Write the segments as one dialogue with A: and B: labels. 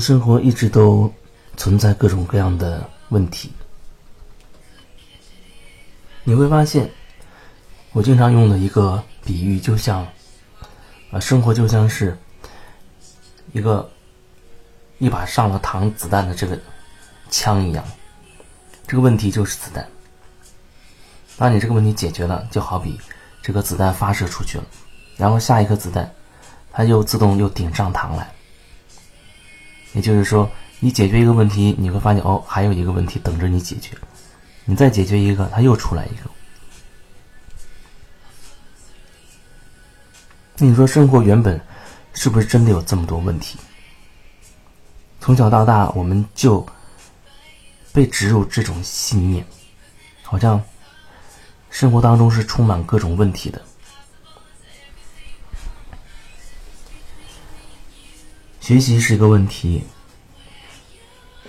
A: 生活一直都存在各种各样的问题。你会发现，我经常用的一个比喻，就像啊，生活就像是一个一把上了膛子弹的这个枪一样。这个问题就是子弹。当你这个问题解决了，就好比这个子弹发射出去了，然后下一颗子弹，它又自动又顶上膛来。也就是说，你解决一个问题，你会发现哦，还有一个问题等着你解决。你再解决一个，它又出来一个。那你说，生活原本是不是真的有这么多问题？从小到大，我们就被植入这种信念，好像生活当中是充满各种问题的。学习是一个问题，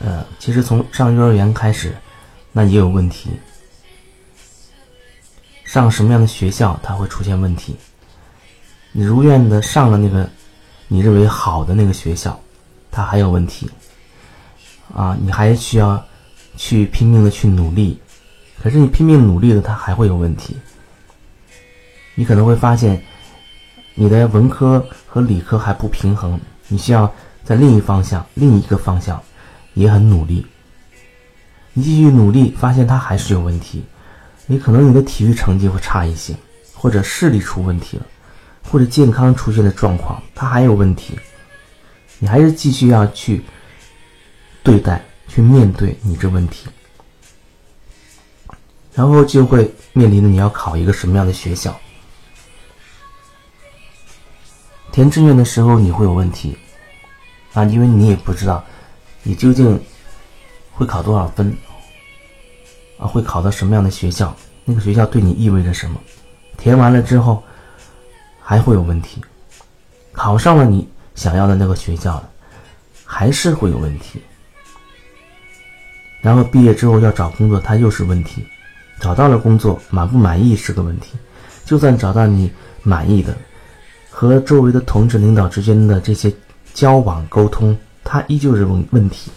A: 呃，其实从上幼儿园开始，那也有问题。上什么样的学校，它会出现问题。你如愿的上了那个你认为好的那个学校，它还有问题。啊，你还需要去拼命的去努力，可是你拼命努力了，它还会有问题。你可能会发现，你的文科和理科还不平衡。你需要在另一方向、另一个方向也很努力。你继续努力，发现它还是有问题。你可能你的体育成绩会差一些，或者视力出问题了，或者健康出现的状况，它还有问题。你还是继续要去对待、去面对你这问题，然后就会面临着你要考一个什么样的学校。填志愿的时候你会有问题，啊，因为你也不知道你究竟会考多少分，啊，会考到什么样的学校，那个学校对你意味着什么？填完了之后还会有问题，考上了你想要的那个学校，还是会有问题。然后毕业之后要找工作，它又是问题，找到了工作满不满意是个问题，就算找到你满意的。和周围的同志领导之间的这些交往沟通，它依旧是问问题。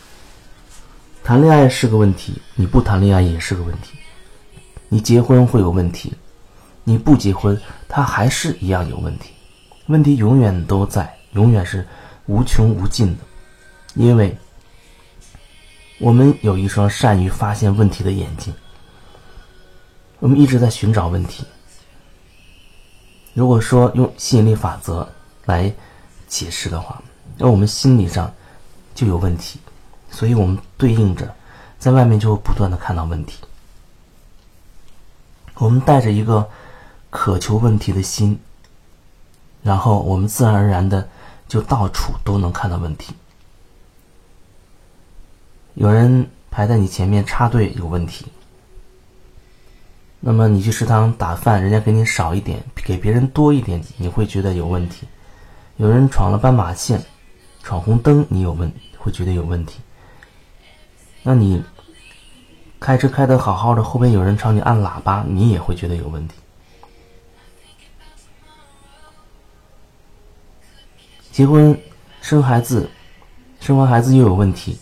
A: 谈恋爱是个问题，你不谈恋爱也是个问题。你结婚会有问题，你不结婚，它还是一样有问题。问题永远都在，永远是无穷无尽的，因为我们有一双善于发现问题的眼睛，我们一直在寻找问题。如果说用吸引力法则来解释的话，那我们心理上就有问题，所以我们对应着在外面就会不断的看到问题。我们带着一个渴求问题的心，然后我们自然而然的就到处都能看到问题。有人排在你前面插队有问题。那么你去食堂打饭，人家给你少一点，给别人多一点，你会觉得有问题。有人闯了斑马线，闯红灯，你有问会觉得有问题。那你开车开的好好的，后边有人朝你按喇叭，你也会觉得有问题。结婚生孩子，生完孩子又有问题，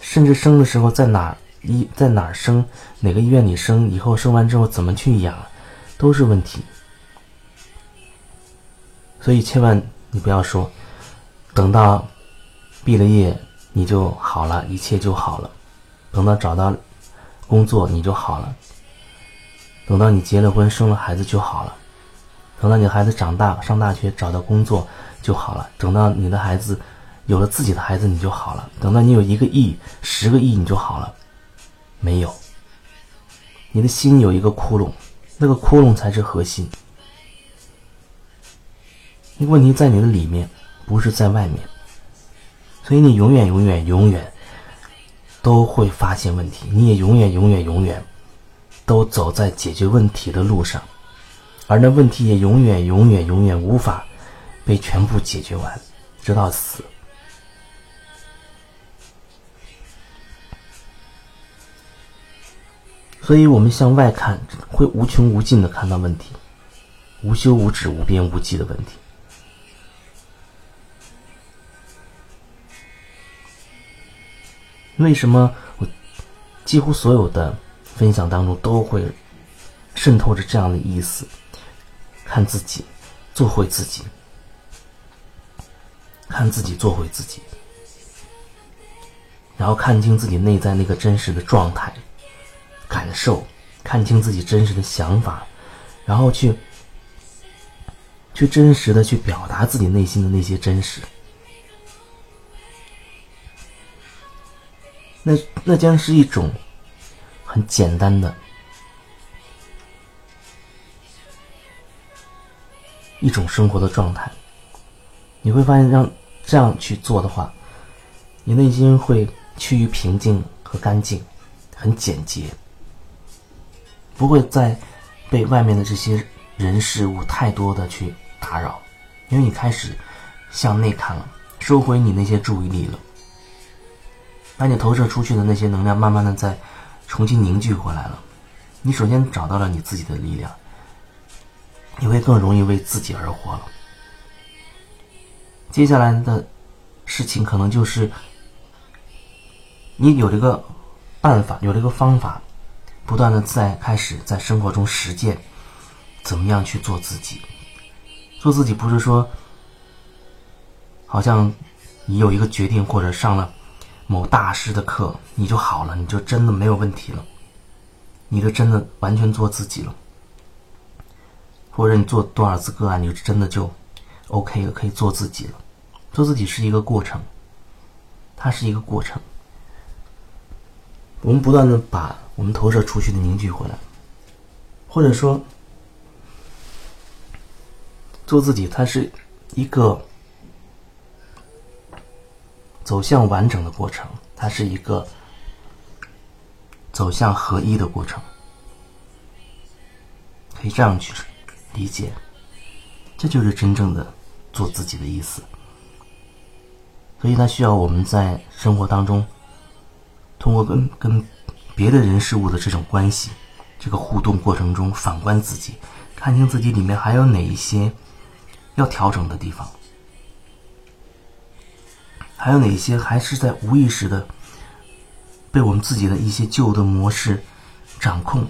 A: 甚至生的时候在哪？医在哪儿生？哪个医院里生？以后生完之后怎么去养？都是问题。所以千万你不要说，等到毕了业你就好了，一切就好了；等到找到工作你就好了；等到你结了婚生了孩子就好了；等到你孩子长大上大学找到工作就好了；等到你的孩子有了自己的孩子你就好了；等到你有一个亿、十个亿你就好了。没有，你的心有一个窟窿，那个窟窿才是核心。问题在你的里面，不是在外面，所以你永远、永远、永远都会发现问题，你也永远、永远、永远都走在解决问题的路上，而那问题也永远、永远、永远无法被全部解决完，直到死。所以我们向外看，会无穷无尽的看到问题，无休无止、无边无际的问题。为什么我几乎所有的分享当中都会渗透着这样的意思？看自己，做回自己，看自己，做回自己，然后看清自己内在那个真实的状态、感受，看清自己真实的想法，然后去去真实的去表达自己内心的那些真实。那那将是一种很简单的，一种生活的状态。你会发现，让这样去做的话，你内心会趋于平静和干净，很简洁，不会再被外面的这些人事物太多的去打扰，因为你开始向内看了，收回你那些注意力了。把你投射出去的那些能量，慢慢的再重新凝聚回来了。你首先找到了你自己的力量，你会更容易为自己而活了。接下来的事情可能就是，你有这个办法，有这个方法，不断的在开始在生活中实践，怎么样去做自己。做自己不是说，好像你有一个决定或者上了。某大师的课，你就好了，你就真的没有问题了，你就真的完全做自己了，或者你做多少次个案，你就真的就 OK 了，可以做自己了。做自己是一个过程，它是一个过程。我们不断的把我们投射出去的凝聚回来，或者说做自己，它是一个。走向完整的过程，它是一个走向合一的过程，可以这样去理解，这就是真正的做自己的意思。所以，它需要我们在生活当中，通过跟跟别的人事物的这种关系，这个互动过程中，反观自己，看清自己里面还有哪一些要调整的地方。还有哪些还是在无意识的被我们自己的一些旧的模式掌控，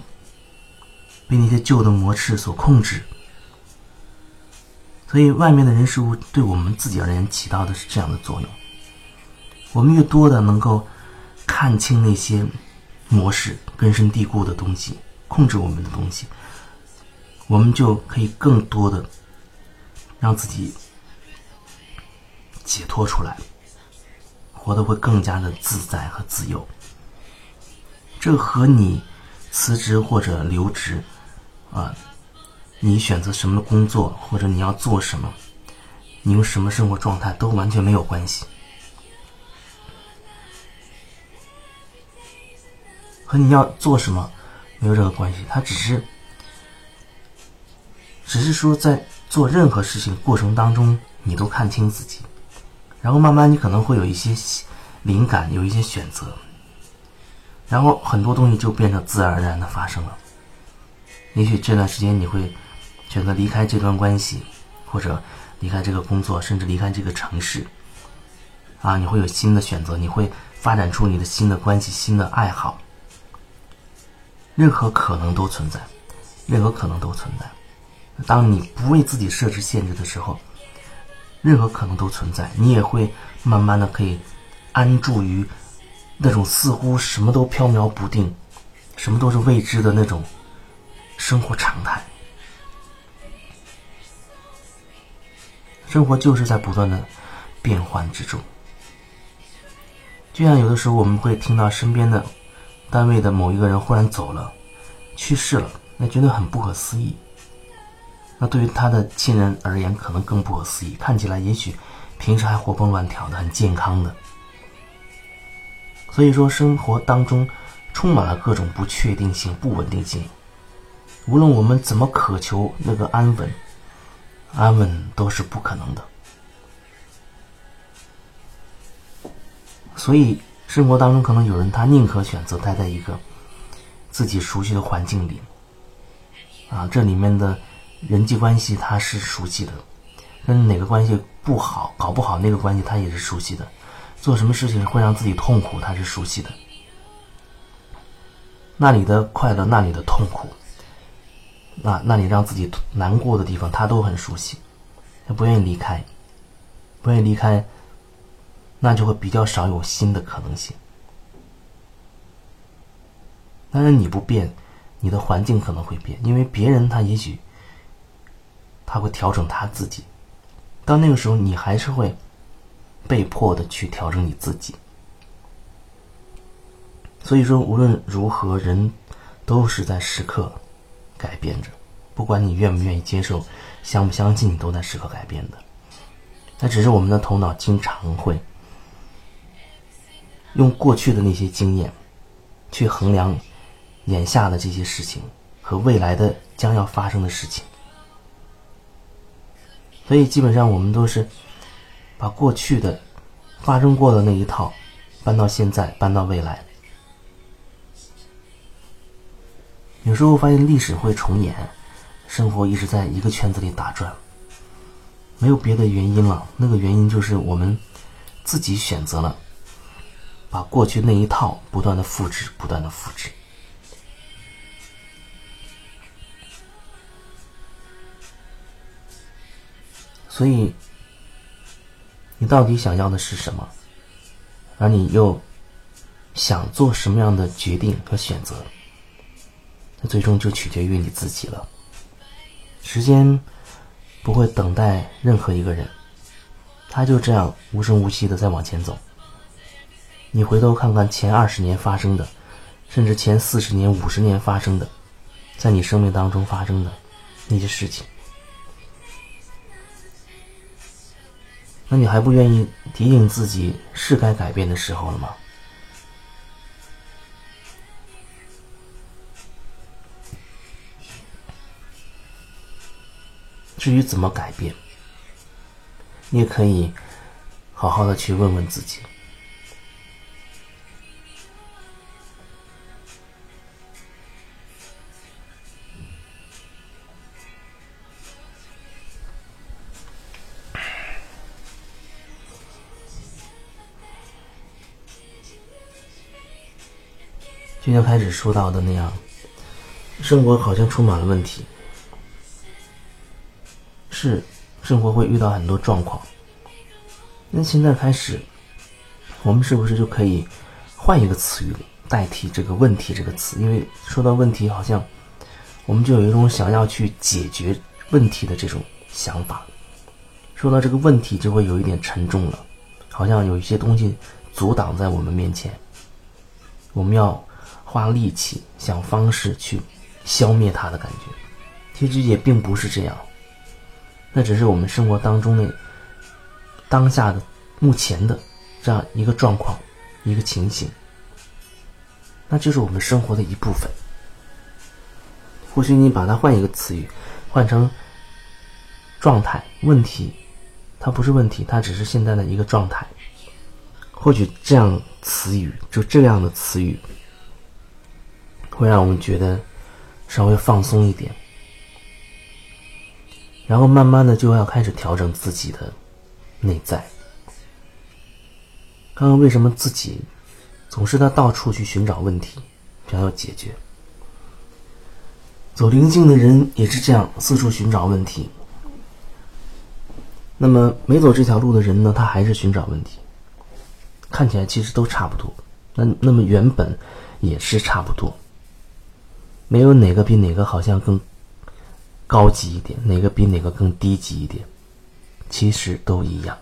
A: 被那些旧的模式所控制？所以，外面的人事物对我们自己而言起到的是这样的作用。我们越多的能够看清那些模式根深蒂固的东西，控制我们的东西，我们就可以更多的让自己解脱出来。活得会更加的自在和自由。这和你辞职或者留职，啊，你选择什么工作或者你要做什么，你用什么生活状态都完全没有关系，和你要做什么没有任何关系。它只是，只是说在做任何事情过程当中，你都看清自己。然后慢慢，你可能会有一些灵感，有一些选择，然后很多东西就变成自然而然的发生了。也许这段时间你会选择离开这段关系，或者离开这个工作，甚至离开这个城市。啊，你会有新的选择，你会发展出你的新的关系、新的爱好。任何可能都存在，任何可能都存在。当你不为自己设置限制的时候。任何可能都存在，你也会慢慢的可以安住于那种似乎什么都飘渺不定、什么都是未知的那种生活常态。生活就是在不断的变换之中，就像有的时候我们会听到身边的单位的某一个人忽然走了、去世了，那觉得很不可思议。那对于他的亲人而言，可能更不可思议。看起来也许平时还活蹦乱跳的，很健康的。所以说，生活当中充满了各种不确定性、不稳定性。无论我们怎么渴求那个安稳，安稳都是不可能的。所以，生活当中可能有人他宁可选择待在一个自己熟悉的环境里，啊，这里面的。人际关系他是熟悉的，跟哪个关系不好、搞不好那个关系他也是熟悉的，做什么事情会让自己痛苦，他是熟悉的。那里的快乐，那里的痛苦，那那里让自己难过的地方，他都很熟悉，他不愿意离开，不愿意离开，那就会比较少有新的可能性。但是你不变，你的环境可能会变，因为别人他也许他会调整他自己，到那个时候你还是会被迫的去调整你自己。所以说，无论如何，人都是在时刻改变着，不管你愿不愿意接受，相不相信，你都在时刻改变的。那只是我们的头脑经常会用过去的那些经验去衡量眼下的这些事情和未来的将要发生的事情，所以基本上我们都是把过去的发生过的那一套搬到现在，搬到未来。有时候发现历史会重演，生活一直在一个圈子里打转，没有别的原因了。那个原因就是我们自己选择了把过去那一套不断的复制，不断的复制。所以，你到底想要的是什么？而你又想做什么样的决定和选择？那最终就取决于你自己了。时间不会等待任何一个人，他就这样无声无息的在往前走。你回头看看前二十年发生的，甚至前四十年、五十年发生的，在你生命当中发生的那些事情，那你还不愿意提醒自己是该改变的时候了吗？至于怎么改变，你也可以好好的去问问自己。就像开始说到的那样，生活好像充满了问题。是，生活会遇到很多状况。那现在开始，我们是不是就可以换一个词语代替这个问题这个词？因为说到问题，好像我们就有一种想要去解决问题的这种想法。说到这个问题，就会有一点沉重了，好像有一些东西阻挡在我们面前，我们要花力气想方式去消灭它的感觉。其实也并不是这样。那只是我们生活当中的当下的、目前的这样一个状况、一个情形，那就是我们生活的一部分。或许你把它换一个词语，换成状态、问题，它不是问题，它只是现在的一个状态。或许这样词语，就这样的词语，会让我们觉得稍微放松一点。然后慢慢的就要开始调整自己的内在，看看为什么自己总是在到处去寻找问题，想要解决。走灵性的人也是这样，四处寻找问题。那么没走这条路的人呢，他还是寻找问题。看起来其实都差不多，那那么原本也是差不多，没有哪个比哪个好像更。高级一点，哪个比哪个更低级一点？其实都一样。